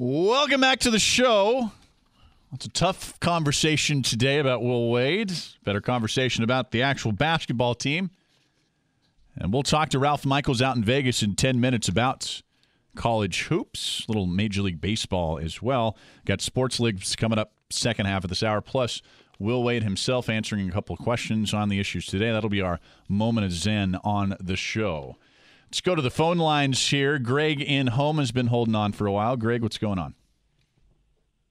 Welcome back to the show. It's a tough conversation today about Will Wade. Better conversation about the actual basketball team. And we'll talk to Ralph Michaels out in Vegas in 10 minutes about college hoops, a little Major League Baseball as well. Got Sports Libs coming up second half of this hour, plus Will Wade himself answering a couple questions on the issues today. That'll be our moment of zen on the show. Let's go to the phone lines here. Greg in Houma has been holding on for a while. Greg, what's going on?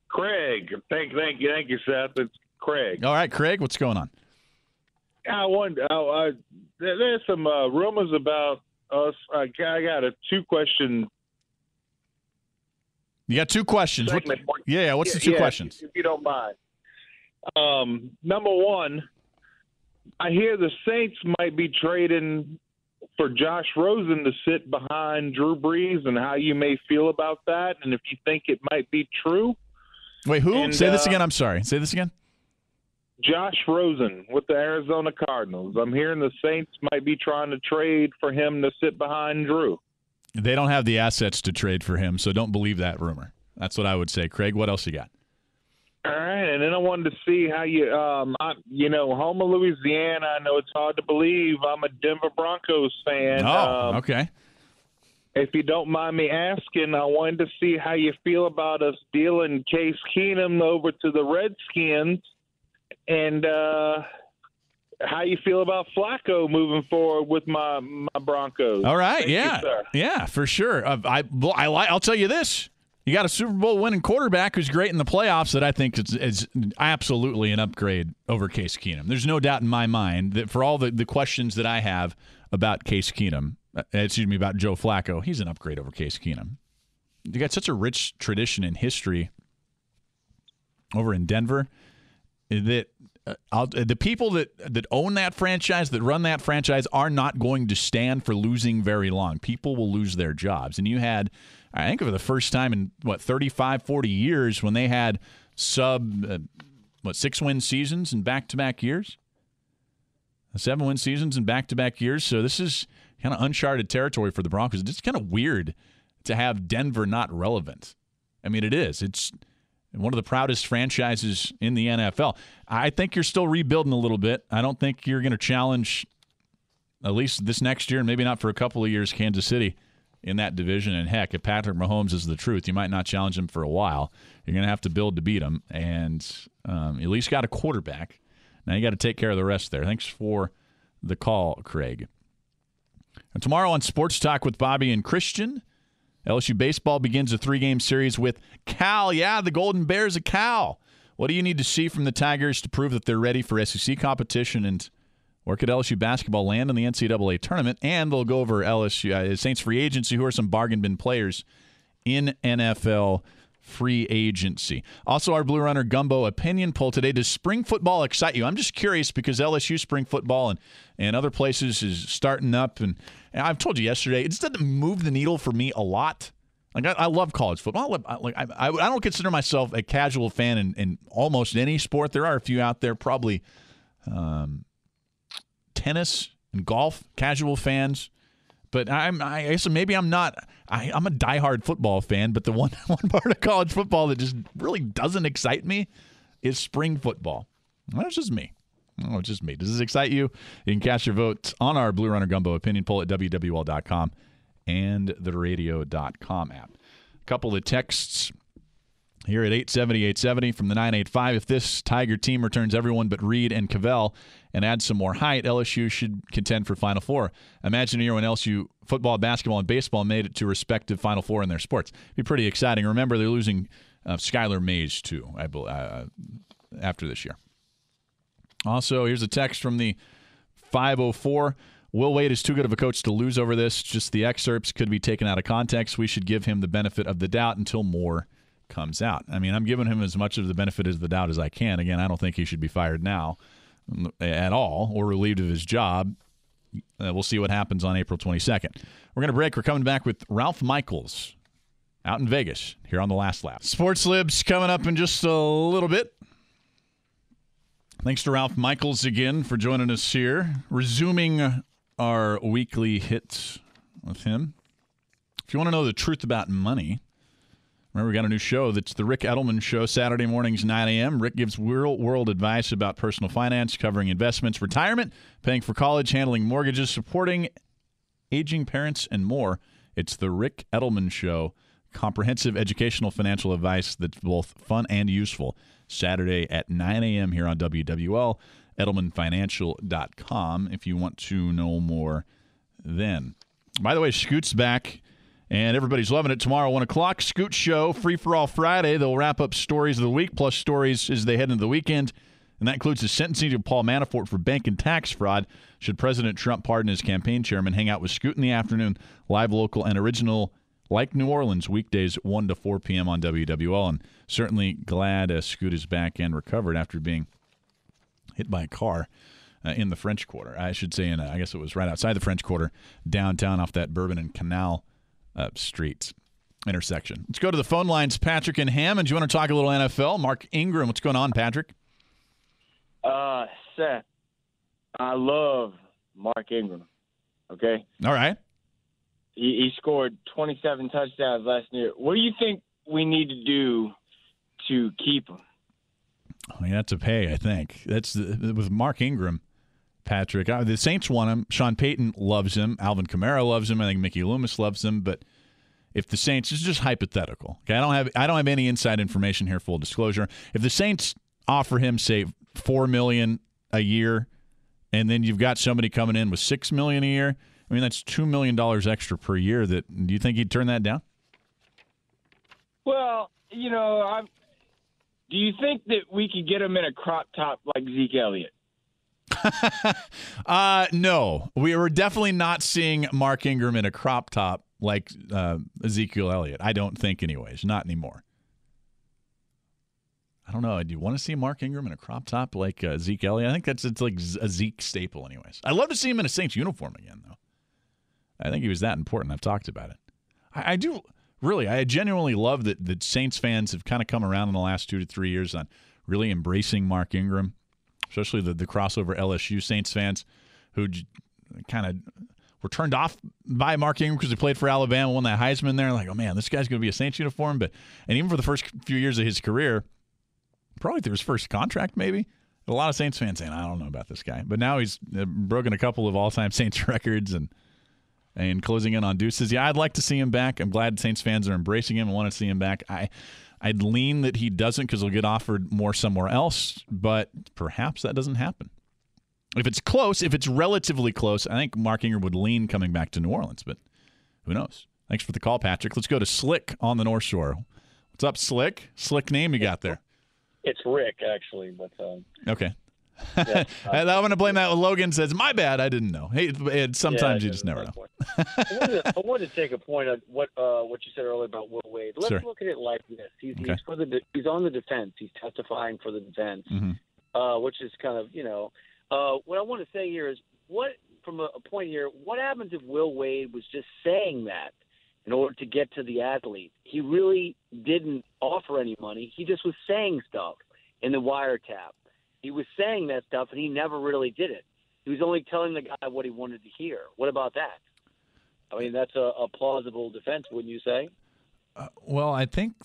Craig, thank, thank you, thank you, Seth. It's Craig. All right, Craig, what's going on? I want. I, I, there's some uh, rumors about us. I, I got a two question. You got two questions. What- yeah, yeah, what's the two yeah, questions? If you don't mind. Um, number one, I hear the Saints might be trading for Josh Rosen to sit behind Drew Brees, and how you may feel about that, and if you think it might be true. Wait, who? And, Say this uh, again. I'm sorry. Say this again. Josh Rosen with the Arizona Cardinals. I'm hearing the Saints might be trying to trade for him to sit behind Drew. They don't have the assets to trade for him, so don't believe that rumor. That's what I would say. Craig, what else you got? All right, and then I wanted to see how you, um, I, you know, Houma, Louisiana. I know it's hard to believe. I'm a Denver Broncos fan. oh, Um, okay. If you don't mind me asking, I wanted to see how you feel about us dealing Case Keenum over to the Redskins, and uh, how you feel about Flacco moving forward with my my Broncos. All right. Thank yeah. sir. yeah, for sure. Uh, I, I like. I'll tell you this. You got a Super Bowl winning quarterback who's great in the playoffs that I think is, is absolutely an upgrade over Case Keenum. There's no doubt in my mind that for all the, the questions that I have about Case Keenum, uh, excuse me, about Joe Flacco, he's an upgrade over Case Keenum. You got such a rich tradition and history over in Denver that uh, the people that that own that franchise, that run that franchise, are not going to stand for losing very long. People will lose their jobs. And you had, I think, for the first time in what 35, 40 years, when they had sub uh, what six win seasons in back to back years, seven win seasons in back to back years. So this is kind of uncharted territory for the Broncos. It's kind of weird to have Denver not relevant. I mean, it is. It's one of the proudest franchises in the NFL. I think you're still rebuilding a little bit. I don't think you're going to challenge, at least this next year, and maybe not for a couple of years, Kansas City in that division. And heck, if Patrick Mahomes is the truth, you might not challenge him for a while. You're going to have to build to beat him, and um, at least got a quarterback. Now you got to take care of the rest there. Thanks for the call, Craig. And tomorrow on Sports Talk with Bobby and Christian. LSU baseball begins a three game series with Cal. Yeah, the Golden Bears of Cal. What do you need to see from the Tigers to prove that they're ready for SEC competition? And where could LSU basketball land in the NCAA tournament? And they'll go over LSU uh, Saints free agency, who are some bargain bin players in NFL free agency. Also, our Blue Runner Gumbo opinion poll today. Does spring football excite you? I'm just curious because LSU spring football and, and other places is starting up. And, and I've told you yesterday, it just doesn't move the needle for me a lot. Like I, I love college football. I, like I, I, don't consider myself a casual fan in, in almost any sport. There are a few out there, probably um, tennis and golf, casual fans. But I'm, I guess maybe I'm not. I, I'm a diehard football fan, but the one one part of college football that just really doesn't excite me is spring football. That's just me. Oh, it's just me. Does this excite you? You can cast your vote on our Blue Runner Gumbo opinion poll at wwl.com and the radio.com app. A couple of texts here at 870 870 from the 985. If this Tiger team returns everyone but Reid and Kavell and adds some more height, LSU should contend for Final Four. Imagine a year when LSU football, basketball, and baseball made it to respective Final Four in their sports. Be pretty exciting. Remember, they're losing uh, Skylar Mays, too, I bel uh, after this year. Also, here's a text from the 504. Will Wade is too good of a coach to lose over this. Just the excerpts could be taken out of context. We should give him the benefit of the doubt until more comes out. I mean, I'm giving him as much of the benefit of the doubt as I can. Again, I don't think he should be fired now mm, at all or relieved of his job. Uh, we'll see what happens on April 22nd. We're going to break. We're coming back with Ralph Michaels out in Vegas here on the last lap. Sports Libs coming up in just a little bit. Thanks to Ralph Michaels again for joining us here, resuming our weekly hits with him. If you want to know the truth about money, remember we got a new show that's the Rick Edelman Show, Saturday mornings, 9 a.m. Rick gives real world advice about personal finance, covering investments, retirement, paying for college, handling mortgages, supporting aging parents, and more. It's the Rick Edelman Show, comprehensive educational financial advice that's both fun and useful. Saturday at 9 a.m. here on WWL, EdelmanFinancial.com if you want to know more then. By the way, Scoot's back and everybody's loving it. Tomorrow, 1 o'clock, Scoot Show, Free for All Friday. They'll wrap up stories of the week plus stories as they head into the weekend. And that includes the sentencing of Paul Manafort for bank and tax fraud. Should President Trump pardon his campaign chairman, hang out with Scoot in the afternoon, live, local, and original like New Orleans, weekdays 1 to 4 p.m. on WWL. And certainly glad uh, Scoot is back and recovered after being hit by a car uh, in the French Quarter. I should say, in I guess it was right outside the French Quarter, downtown off that Bourbon and Canal uh, streets intersection. Let's go to the phone lines. Patrick and Hammond. You want to talk a little NFL? Mark Ingram, what's going on, Patrick? Uh, Seth, I love Mark Ingram. Okay. All right. He, he scored 27 touchdowns last year. What do you think we need to do to keep him? I mean, that's a pay, I think. That's the, with Mark Ingram, Patrick. Uh, the Saints want him. Sean Payton loves him. Alvin Kamara loves him. I think Mickey Loomis loves him. But if the Saints, this is just hypothetical. Okay, I don't have I don't have any inside information here. Full disclosure. If the Saints offer him say four million a year, and then you've got somebody coming in with six million a year, I mean, that's $2 million extra per year. That Do you think he'd turn that down? Well, you know, I'm, do you think that we could get him in a crop top like Zeke Elliott? uh, no, we were definitely not seeing Mark Ingram in a crop top like uh, Ezekiel Elliott. I don't think, anyways, not anymore. I don't know. Do you want to see Mark Ingram in a crop top like uh, Zeke Elliott? I think that's it's like a Zeke staple, anyways. I'd love to see him in a Saints uniform again, though. I think he was that important. I've talked about it. I, I do really. I genuinely love that the Saints fans have kind of come around in the last two to three years on really embracing Mark Ingram, especially the the crossover LSU Saints fans who kind of were turned off by Mark Ingram because he played for Alabama, won that Heisman there. Like, oh man, this guy's going to be a Saints uniform. But and even for the first few years of his career, probably through his first contract, maybe a lot of Saints fans saying, I don't know about this guy. But now he's uh, broken a couple of all time Saints records and and closing in on Deuces. Yeah, I'd like to see him back. I'm glad Saints fans are embracing him and want to see him back. I, I'd lean that he doesn't because he'll get offered more somewhere else, but perhaps that doesn't happen. If it's close, if it's relatively close, I think Mark Ingram would lean coming back to New Orleans, but who knows? Thanks for the call, Patrick. Let's go to Slick on the North Shore. What's up, Slick? Slick name you got there? It's Rick, actually, but um, okay. Yeah, I'm going to blame that. Logan says, "My bad, I didn't know." Hey, it, sometimes yeah, you just never know. I, wanted to, I, wanted to, take a point on what uh, what you said earlier about Will Wade. Let's sure. look at it like this: he's, okay. he's for the he's on the defense. He's testifying for the defense, mm-hmm. uh, which is kind of you know uh, what I want to say here is what from a, a point here. What happens if Will Wade was just saying that? In order to get to the athlete, he really didn't offer any money. He just was saying stuff in the wiretap he was saying that stuff, and he never really did it. He was only telling the guy what he wanted to hear. What about that? I mean, that's a, a plausible defense, wouldn't you say? Uh, well, I think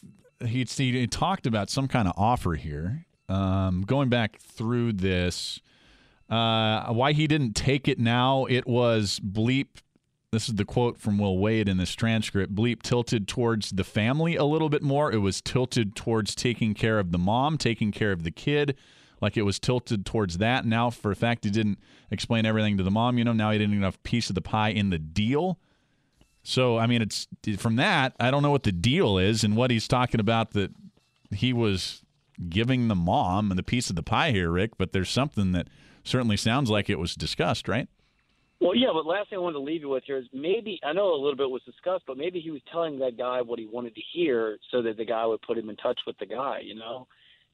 he, he talked about some kind of offer here. Um, going back through this, uh, why he didn't take it now, it was bleep. This is the quote from Will Wade in this transcript. Bleep tilted towards the family a little bit more. It was tilted towards taking care of the mom, taking care of the kid like it was tilted towards that. Now, for a fact, he didn't explain everything to the mom. You know, now he didn't enough piece of the pie in the deal. So, I mean, it's from that. I don't know what the deal is and what he's talking about that he was giving the mom and the piece of the pie here, Rick. But there's something that certainly sounds like it was discussed, right? Well, yeah, but last thing I wanted to leave you with here is maybe I know a little bit was discussed, but maybe he was telling that guy what he wanted to hear so that the guy would put him in touch with the guy. You know,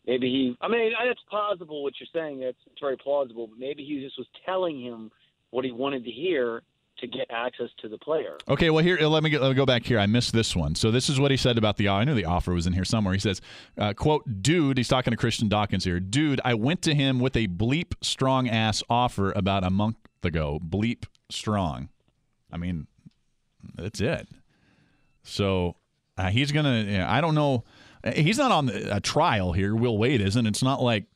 maybe he. I mean, it's plausible what you're saying. That's it's very plausible. But maybe he just was telling him what he wanted to hear to get access to the player. Okay, well here let me, get, let me go back here. I missed this one. So this is what he said about the. I knew the offer was in here somewhere. He says, uh, "quote Dude, he's talking to Christian Dawkins here. Dude, I went to him with a bleep strong ass offer about a month ago. Bleep strong. I mean, that's it. So uh, he's gonna. You know, I don't know. He's not on a trial here. Will Wade isn't. It's not like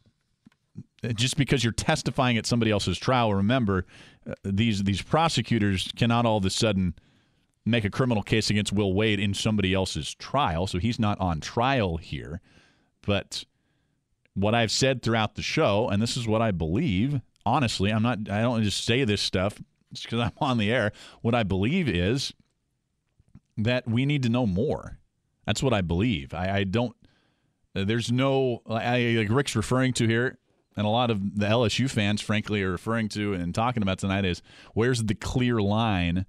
just because you're testifying at somebody else's trial. Remember, uh, these these prosecutors cannot all of a sudden make a criminal case against Will Wade in somebody else's trial, so he's not on trial here. But what I've said throughout the show, and this is what I believe, honestly, I'm not. I don't just say this stuff because I'm on the air. What I believe is that we need to know more. That's what I believe. I, I don't. There's no. I, like Rick's referring to here and a lot of the LSU fans, frankly, are referring to and talking about tonight is where's the clear line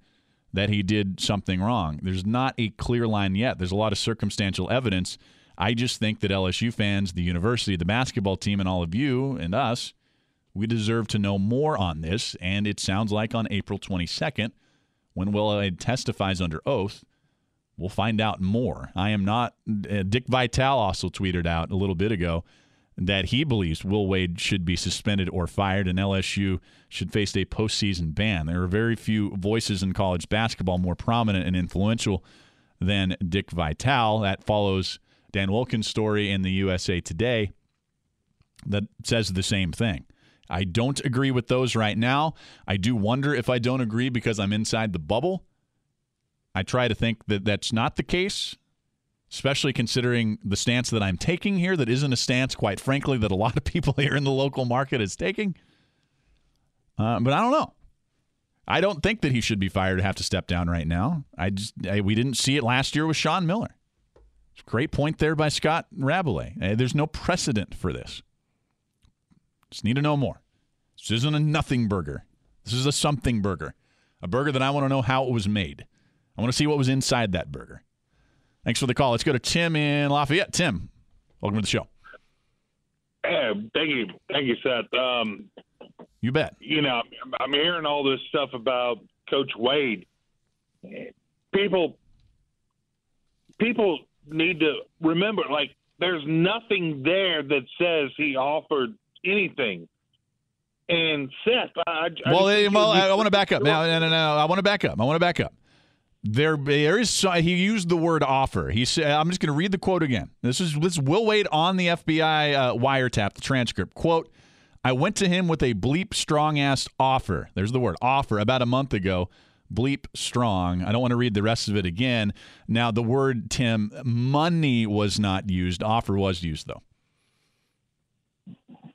that he did something wrong? There's not a clear line yet. There's a lot of circumstantial evidence. I just think that LSU fans, the university, the basketball team, and all of you and us, we deserve to know more on this. And it sounds like on April 22nd, when Will testifies under oath, we'll find out more. I am not. Uh, Dick Vitale also tweeted out a little bit ago that he believes Will Wade should be suspended or fired and LSU should face a postseason ban. There are very few voices in college basketball more prominent and influential than Dick Vitale. That follows Dan Wolken's story in the USA Today that says the same thing. I don't agree with those right now. I do wonder if I don't agree because I'm inside the bubble. I try to think that that's not the case especially considering the stance that I'm taking here, that isn't a stance, quite frankly, that a lot of people here in the local market is taking. Uh, but I don't know. I don't think that he should be fired to have to step down right now. I just I, we didn't see it last year with Sean Miller. Great point there by Scott Rabalais. Uh, there's no precedent for this. Just need to know more. This isn't a nothing burger. This is a something burger. A burger that I want to know how it was made. I want to see what was inside that burger. Thanks for the call. Let's go to Tim in Lafayette. Tim, welcome to the show. Hey, thank you, thank you, Seth. Um, you bet. You know, I'm hearing all this stuff about Coach Wade. People, people need to remember, like, there's nothing there that says he offered anything. And Seth, I, I well, well, I, I want to back up. No, no, no, no. I want to back up. I want to back up. There, there is. He used the word offer. He said, "I'm just going to read the quote again. This is this is Will Wade on the FBI uh, wiretap, the transcript. Quote: I went to him with a bleep strong ass offer. There's the word offer about a month ago. Bleep strong. I don't want to read the rest of it again. Now the word Tim money was not used. Offer was used though.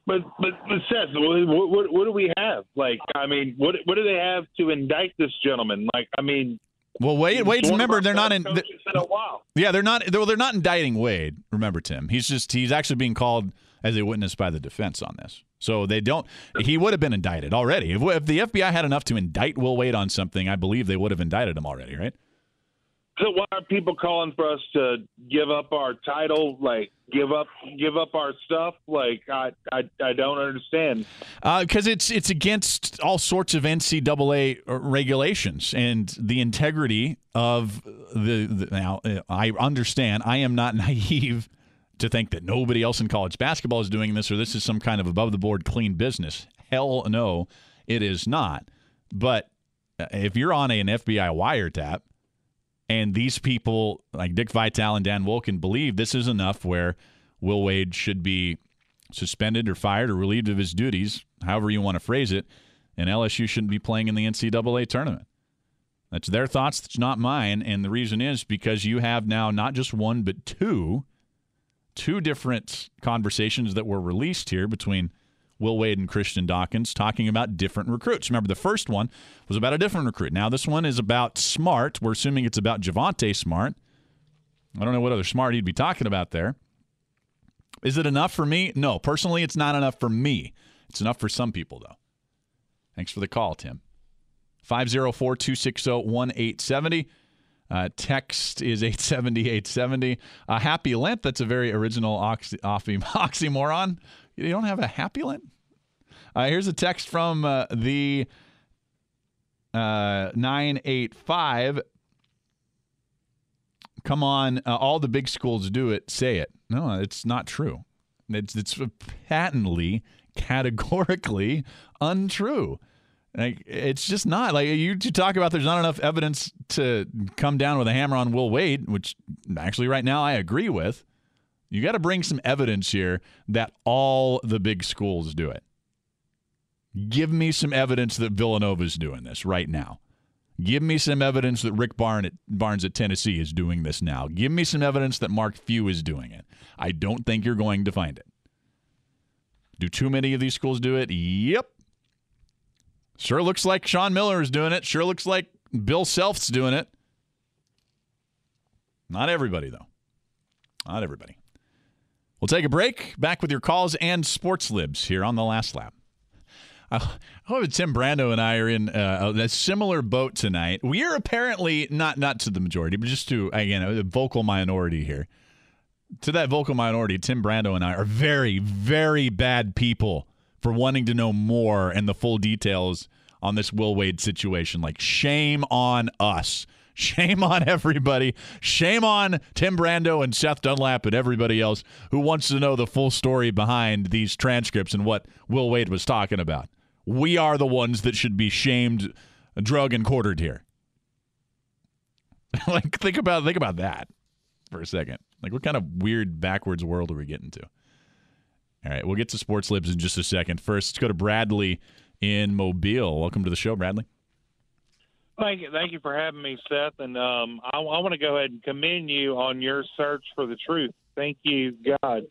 But but, but Seth, what, what, what do we have? Like, I mean, what what do they have to indict this gentleman? Like, I mean, well, Wade. Wade. Remember, they're not in. Yeah, they're not. They're, they're not indicting Wade. Remember, Tim. He's just. He's actually being called as a witness by the defense on this. So they don't. He would have been indicted already. If, if the FBI had enough to indict Will Wade on something, I believe they would have indicted him already. Right. So why are people calling for us to give up our title? Like give up, give up our stuff? Like I, I, I don't understand. Because uh, it's it's against all sorts of NCAA regulations and the integrity of the. the now I understand. I am not naive to think that nobody else in college basketball is doing this or this is some kind of above the board clean business. Hell no, it is not. But uh, if you're on an FBI wiretap and these people, like Dick Vitale and Dan Wolken, believe this is enough where Will Wade should be suspended or fired or relieved of his duties, however you want to phrase it, and LSU shouldn't be playing in the NCAA tournament. That's their thoughts. That's not mine. And the reason is because you have now not just one, but two, two different conversations that were released here between Will Wade and Christian Dawkins talking about different recruits. Remember, the first one was about a different recruit. Now, this one is about Smart. We're assuming it's about Javonte Smart. I don't know what other Smart he'd be talking about there. Is it enough for me? No. Personally, it's not enough for me. It's enough for some people, though. Thanks for the call, Tim. 504 260 1870. Uh, text is 870 870. Uh, happy Lent. That's a very original oxy, oxymoron. You don't have a happy? Uh, here's a text from uh, the uh, 985. Come on, uh, all the big schools do it. Say it. No, it's not true. It's, it's patently, categorically untrue. Like it's just not like you, you talk about. There's not enough evidence to come down with a hammer on Will Wade, which actually right now I agree with. You got to bring some evidence here that all the big schools do it. Give me some evidence that Villanova's doing this right now. Give me some evidence that Rick Barnes at, Barnes at Tennessee is doing this now. Give me some evidence that Mark Few is doing it. I don't think you're going to find it. Do too many of these schools do it? Yep. Sure looks like Sean Miller is doing it. Sure looks like Bill Self's doing it. Not everybody, though. Not everybody. We'll take a break. Back with your calls and sports libs here on the last lap. I hope Tim Brando and I are in uh, a similar boat tonight. We are apparently not not to the majority, but just to again a vocal minority here. To that vocal minority, Tim Brando and I are very very bad people for wanting to know more and the full details on this Will Wade situation. Like shame on us. Shame on everybody. Shame on Tim Brando and Seth Dunlap and everybody else who wants to know the full story behind these transcripts and what Will Wade was talking about. We are the ones that should be shamed, drug, and quartered here. like think about think about that for a second. Like what kind of weird backwards world are we getting to? All right, we'll get to sports libs in just a second. First, let's go to Bradley in Mobile. Welcome to the show, Bradley. Thank you, thank you for having me, Seth. And um, I, I want to go ahead and commend you on your search for the truth. Thank you, God.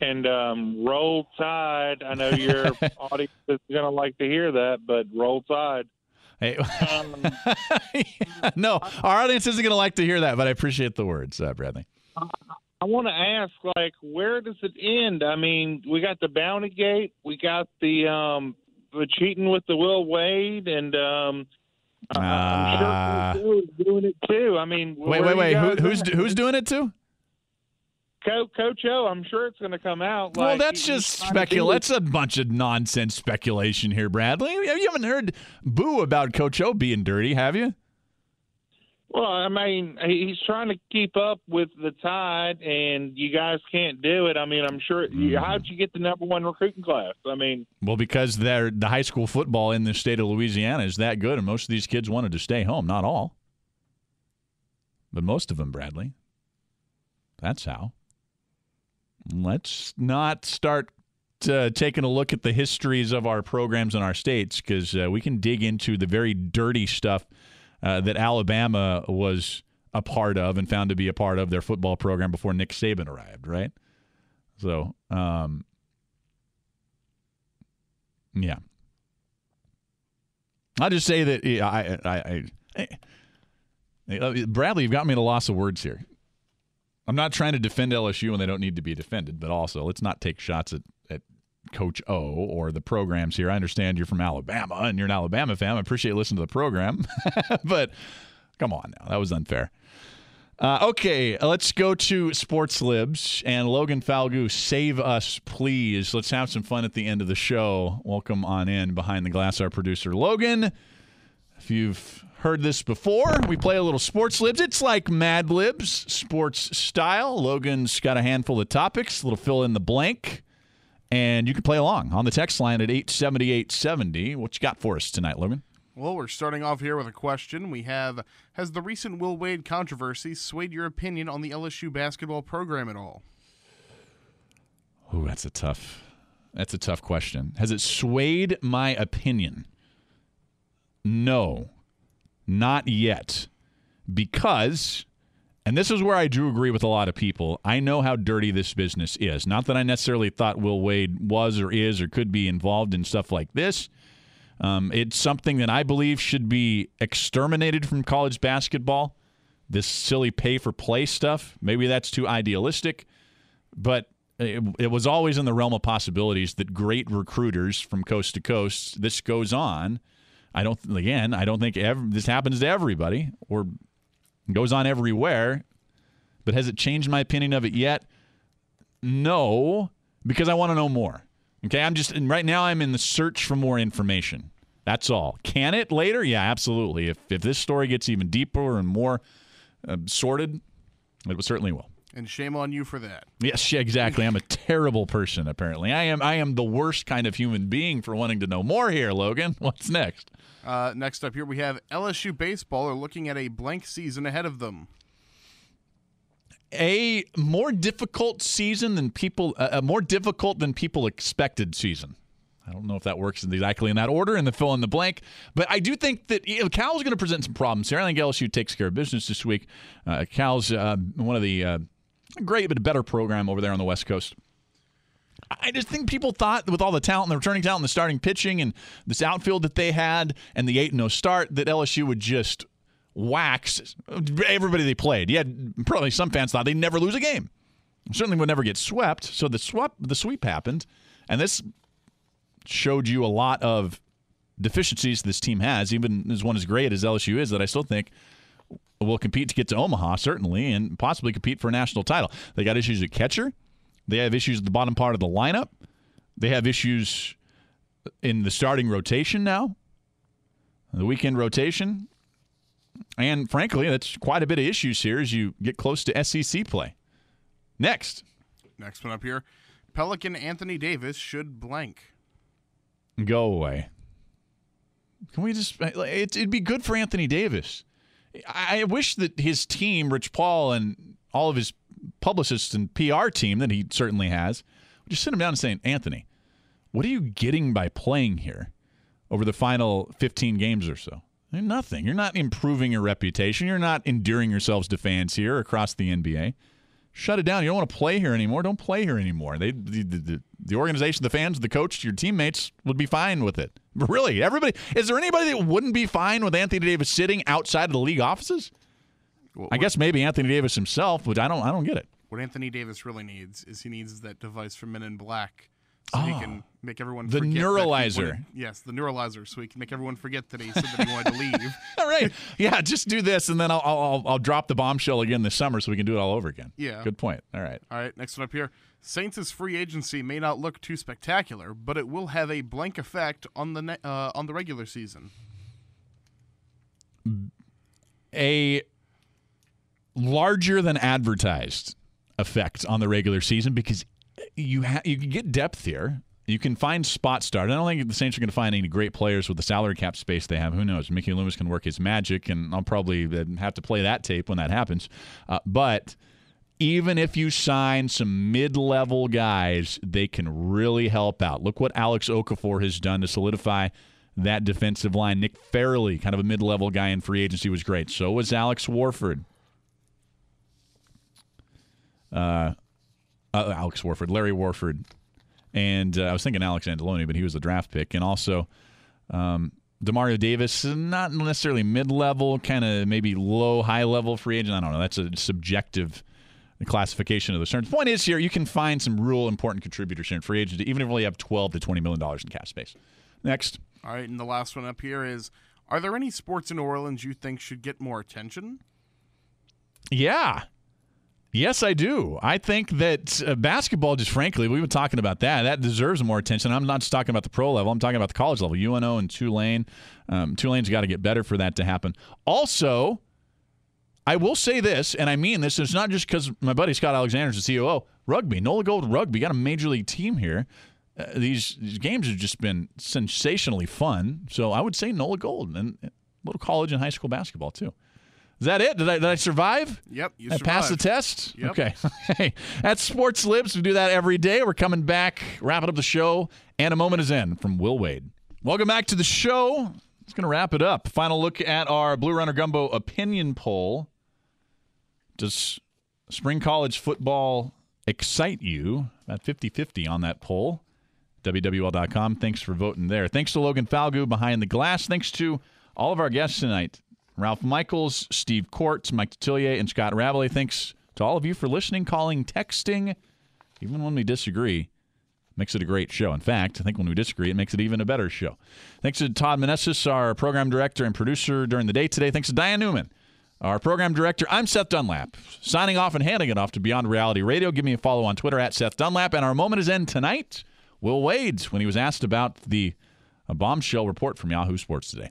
And um, roll tide. I know your audience is going to like to hear that, but roll tide. Hey, um, no, our audience isn't going to like to hear that, but I appreciate the words, uh, Bradley. I want to ask, like, where does it end? I mean, we got the Bounty Gate, we got the um, the cheating with the Will Wade, and um, uh, I'm sure Coach is doing it too. I mean, wait, wait, wait. Who, who's who's doing it too? Co- Coach O. I'm sure it's going to come out. Well, that's just speculation. That's a bunch of nonsense speculation here, Bradley. You haven't heard boo about Coach O being dirty, have you? Well, I mean, he's trying to keep up with the tide, and you guys can't do it. I mean, I'm sure. Mm. How'd you get the number one recruiting class? I mean, well, because they're, the high school football in the state of Louisiana is that good, and most of these kids wanted to stay home. Not all, but most of them, Bradley. That's how. Let's not start uh, taking a look at the histories of our programs in our states because uh, we can dig into the very dirty stuff uh, that Alabama was a part of and found to be a part of their football program before Nick Saban arrived, right? So, um, yeah. I'll just say that yeah, I, I, I, I, uh, Bradley, you've got me at a loss of words here. I'm not trying to defend LSU when they don't need to be defended, but also let's not take shots at Coach O or the programs here. I understand you're from Alabama and you're an Alabama fan. I appreciate listening to the program, but come on now, that was unfair. Uh, okay, let's go to Sports Libs and Logan Falgu. Save us, please. Let's have some fun at the end of the show. Welcome on in behind the glass, our producer Logan. If you've heard this before, we play a little Sports Libs. It's like Mad Libs, sports style. Logan's got a handful of topics, a little fill in the blank. And you can play along on the text line at 87870. What you got for us tonight, Logan? Well, we're starting off here with a question. We have Has the recent Will Wade controversy swayed your opinion on the LSU basketball program at all? Oh, that's a tough that's a tough question. Has it swayed my opinion? No. Not yet. Because and this is where I do agree with a lot of people. I know how dirty this business is. Not that I necessarily thought Will Wade was or is or could be involved in stuff like this. Um, it's something that I believe should be exterminated from college basketball. This silly pay for play stuff. Maybe that's too idealistic, but it, it was always in the realm of possibilities that great recruiters from coast to coast, this goes on, I don't again. I don't think ev- this happens to everybody or goes on everywhere. But has it changed my opinion of it yet? No, because I want to know more. Okay, I'm just right now. I'm in the search for more information. That's all. Can it later? Yeah, absolutely. If if this story gets even deeper and more uh, sordid, it certainly will. And shame on you for that. Yes, exactly. I'm a terrible person. Apparently, I am. I am the worst kind of human being for wanting to know more. Here, Logan. What's next? Uh, next up here, we have LSU baseball are looking at a blank season ahead of them. A more difficult season than people. Uh, a more difficult than people expected season. I don't know if that works exactly in that order in the fill in the blank, but I do think that you know, Cal's going to present some problems here. I think LSU takes care of business this week. Uh, Cal's uh, one of the uh, great but a better program over there on the West Coast. I just think people thought with all the talent, and the returning talent, and the starting pitching, and this outfield that they had, and the 8 0 start, that LSU would just wax everybody they played. Yeah, probably some fans thought they'd never lose a game. Certainly would never get swept. So the swap, the sweep happened, and this showed you a lot of deficiencies this team has, even as one as great as LSU is, that I still think will compete to get to Omaha, certainly, and possibly compete for a national title. They got issues at catcher. They have issues at the bottom part of the lineup. They have issues in the starting rotation now, the weekend rotation. And frankly, that's quite a bit of issues here as you get close to SEC play. Next. Next one up here Pelican Anthony Davis should blank. Go away. Can we just? It'd be good for Anthony Davis. I wish that his team, Rich Paul, and all of his publicists and PR team that he certainly has, would just sit him down and say, Anthony, what are you getting by playing here over the final 15 games or so? Nothing. You're not improving your reputation. You're not endearing yourselves to fans here across the NBA. Shut it down. You don't want to play here anymore. Don't play here anymore. They, the, the, the organization, the fans, the coach, your teammates would be fine with it. Really, everybody. Is there anybody that wouldn't be fine with Anthony Davis sitting outside of the league offices? I guess maybe Anthony Davis himself, but I don't. I don't get it. What Anthony Davis really needs is he needs that device from Men in Black, so oh, he can make everyone the neuralizer. Yes, the neuralizer, so he can make everyone forget that he said that he wanted to leave. all right, yeah, just do this, and then I'll, I'll I'll drop the bombshell again this summer, so we can do it all over again. Yeah, good point. All right, all right. Next one up here. Saints' free agency may not look too spectacular, but it will have a blank effect on the ne- uh, on the regular season. A larger than advertised effect on the regular season because you ha- you can get depth here. You can find spot start. I don't think the Saints are going to find any great players with the salary cap space they have. Who knows? Mickey Loomis can work his magic, and I'll probably uh, have to play that tape when that happens. Uh, but even if you sign some mid-level guys, they can really help out. Look what Alex Okafor has done to solidify that defensive line. Nick Fairley, kind of a mid-level guy in free agency, was great. So was Alex Warford. Uh, uh, Alex Warford, Larry Warford, and uh, I was thinking Alex Anzalone, but he was a draft pick, and also um, Demario Davis, not necessarily mid-level, kind of maybe low, high-level free agent. I don't know. That's a subjective classification of the terms. Point is here, you can find some real important contributors here in free agency, even if you only have 12 to 20 million dollars in cap space. Next. All right, and the last one up here is: Are there any sports in New Orleans you think should get more attention? Yeah, Yes, I do. I think that uh, basketball, just frankly, we've been talking about that. That deserves more attention. I'm not just talking about the pro level. I'm talking about the college level. UNO and Tulane. Um, Tulane's got to get better for that to happen. Also, I will say this, and I mean this. It's not just because my buddy Scott Alexander is the COO. Rugby, Nola Gold Rugby, got a major league team here. Uh, these, these games have just been sensationally fun. So I would say Nola Gold and a little college and high school basketball too. Is that it? Did I, did I survive? Yep, you I survived. passed the test? Yep. Okay. hey, that's Sports Libs. We do that every day. We're coming back, wrapping up the show, and a moment is in from Will Wade. Welcome back to the show. It's going to wrap it up. Final look at our Blue Runner Gumbo opinion poll. Does spring college football excite you? About 50 50 on that poll. WWL.com. Thanks for voting there. Thanks to Logan Falgu behind the glass. Thanks to all of our guests tonight. Ralph Michaels, Steve Courts, Mike Detillier, and Scott Rabalais. Thanks to all of you for listening, calling, texting, even when we disagree. Makes it a great show. In fact, I think when we disagree, it makes it even a better show. Thanks to Todd Manessis, our program director and producer during the day today. Thanks to Diane Newman, our program director. I'm Seth Dunlap, signing off and handing it off to Beyond Reality Radio. Give me a follow on Twitter at Seth Dunlap. And our moment is end tonight. Will Wade, when he was asked about the uh, bombshell report from Yahoo Sports today.